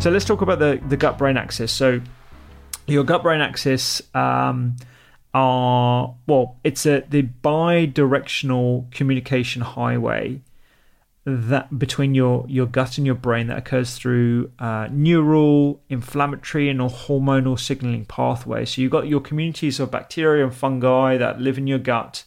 So let's talk about the, the gut brain axis. So your gut brain axis um, are well, it's a the bi-directional communication highway that between your your gut and your brain that occurs through uh, neural, inflammatory, and hormonal signaling pathways. So you've got your communities of bacteria and fungi that live in your gut,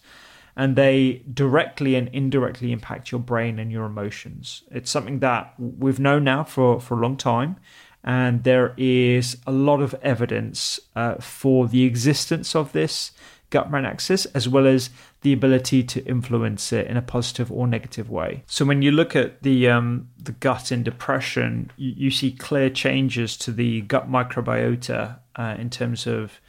and they directly and indirectly impact your brain and your emotions. It's something that we've known now for, for a long time, and there is a lot of evidence uh, for the existence of this gut brain axis as well as the ability to influence it in a positive or negative way. So when you look at the um, the gut in depression, you, you, see clear changes to the gut microbiota uh, in terms of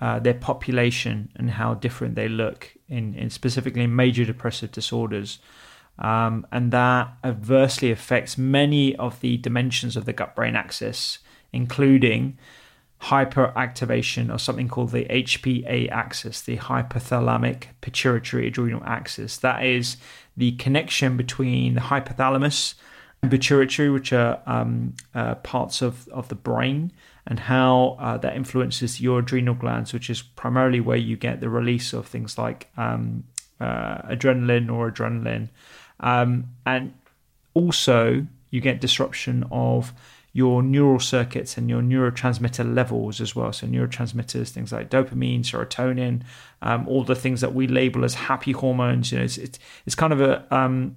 uh, their population and how different they look in, in specifically major depressive disorders. Um, and that adversely affects many of the dimensions of the gut brain axis, including hyperactivation of something called the HPA axis, the hypothalamic pituitary adrenal axis. That is the connection between the hypothalamus and pituitary, which are um, uh, parts of, of the brain, and how uh, that influences your adrenal glands, which is primarily where you get the release of things like um, uh, adrenaline or adrenaline. Um, and also, you get disruption of your neural circuits and your neurotransmitter levels as well. So, neurotransmitters, things like dopamine, serotonin, um, all the things that we label as happy hormones. You know, it's, it's, it's kind of a um,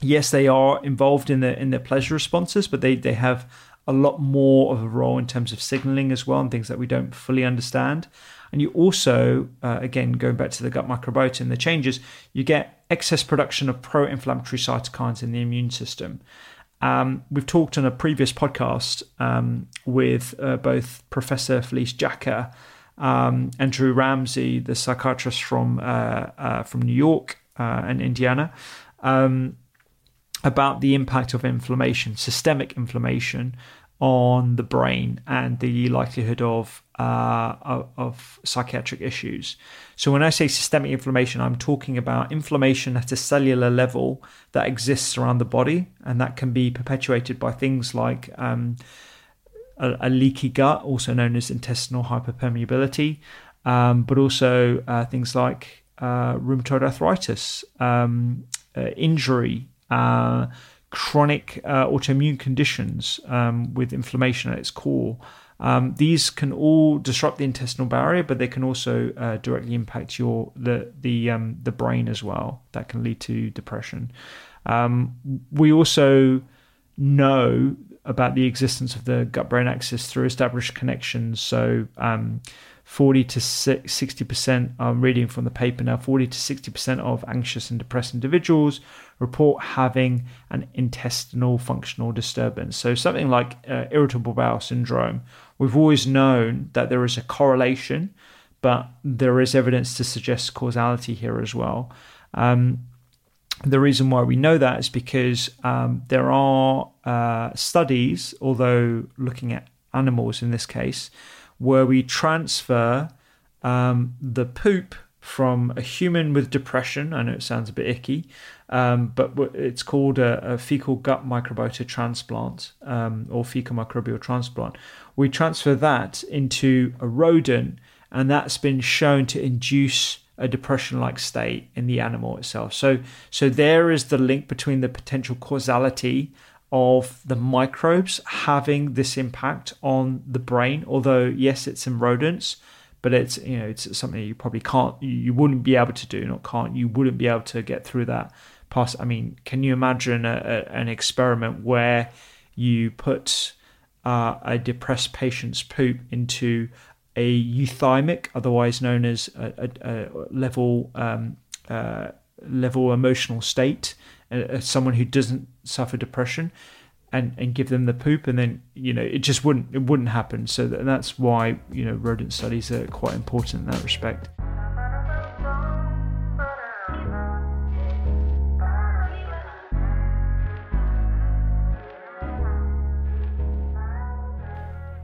yes, they are involved in the in the pleasure responses, but they they have a lot more of a role in terms of signaling as well and things that we don't fully understand. And you also, uh, again, going back to the gut microbiota and the changes, you get excess production of pro inflammatory cytokines in the immune system. Um, we've talked on a previous podcast um, with uh, both Professor Felice Jacka um, and Drew Ramsey, the psychiatrist from uh, uh from New York uh, and Indiana, um, about the impact of inflammation, systemic inflammation, on the brain and the likelihood of, uh, of, psychiatric issues. So when I say systemic inflammation, I'm talking about inflammation at a cellular level that exists around the body, and that can be perpetuated by things like um, a, a, leaky gut, also known as intestinal hyperpermeability, um, but also uh, things like uh, rheumatoid arthritis, um, uh, injury. Chronic uh, autoimmune conditions um, with inflammation at its core. Um, these can all disrupt the intestinal barrier, but they can also uh, directly impact your the the um, the brain as well. That can lead to depression. Um, we also know about the existence of the gut brain axis through established connections. So, um, 40 to 60%, I'm reading from the paper now, 40 to 60% of anxious and depressed individuals report having an intestinal functional disturbance. So, something like uh, irritable bowel syndrome, we've always known that there is a correlation, but there is evidence to suggest causality here as well. Um, the reason why we know that is because um, there are uh, studies, although looking at animals in this case, where we transfer um, the poop from a human with depression. I know it sounds a bit icky, um, but it's called a, a, fecal gut microbiota transplant um, or fecal microbial transplant. We transfer that into a rodent, and that's been shown to induce a depression-like state in the animal itself. So, so there is the link between the potential causality of the microbes having this impact on the brain. Although, yes, it's in rodents, but it's you know it's something you probably can't, you wouldn't be able to do, not can't, you wouldn't be able to get through that. Past, I mean, can you imagine a, a, an experiment where you put uh, a depressed patient's poop into a euthymic, otherwise known as a, a level um, uh, level emotional state, uh, someone who doesn't suffer depression and and give them the poop and then you know it just wouldn't it wouldn't happen. So that, that's why you know rodent studies are quite important in that respect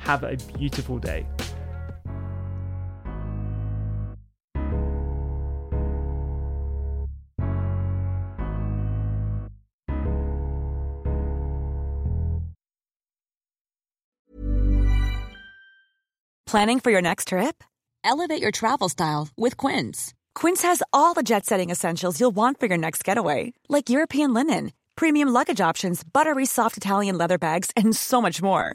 Have a beautiful day. Planning for your next trip? Elevate your travel style with Quince. Quince has all the jet setting essentials you'll want for your next getaway, like European linen, premium luggage options, buttery soft Italian leather bags, and so much more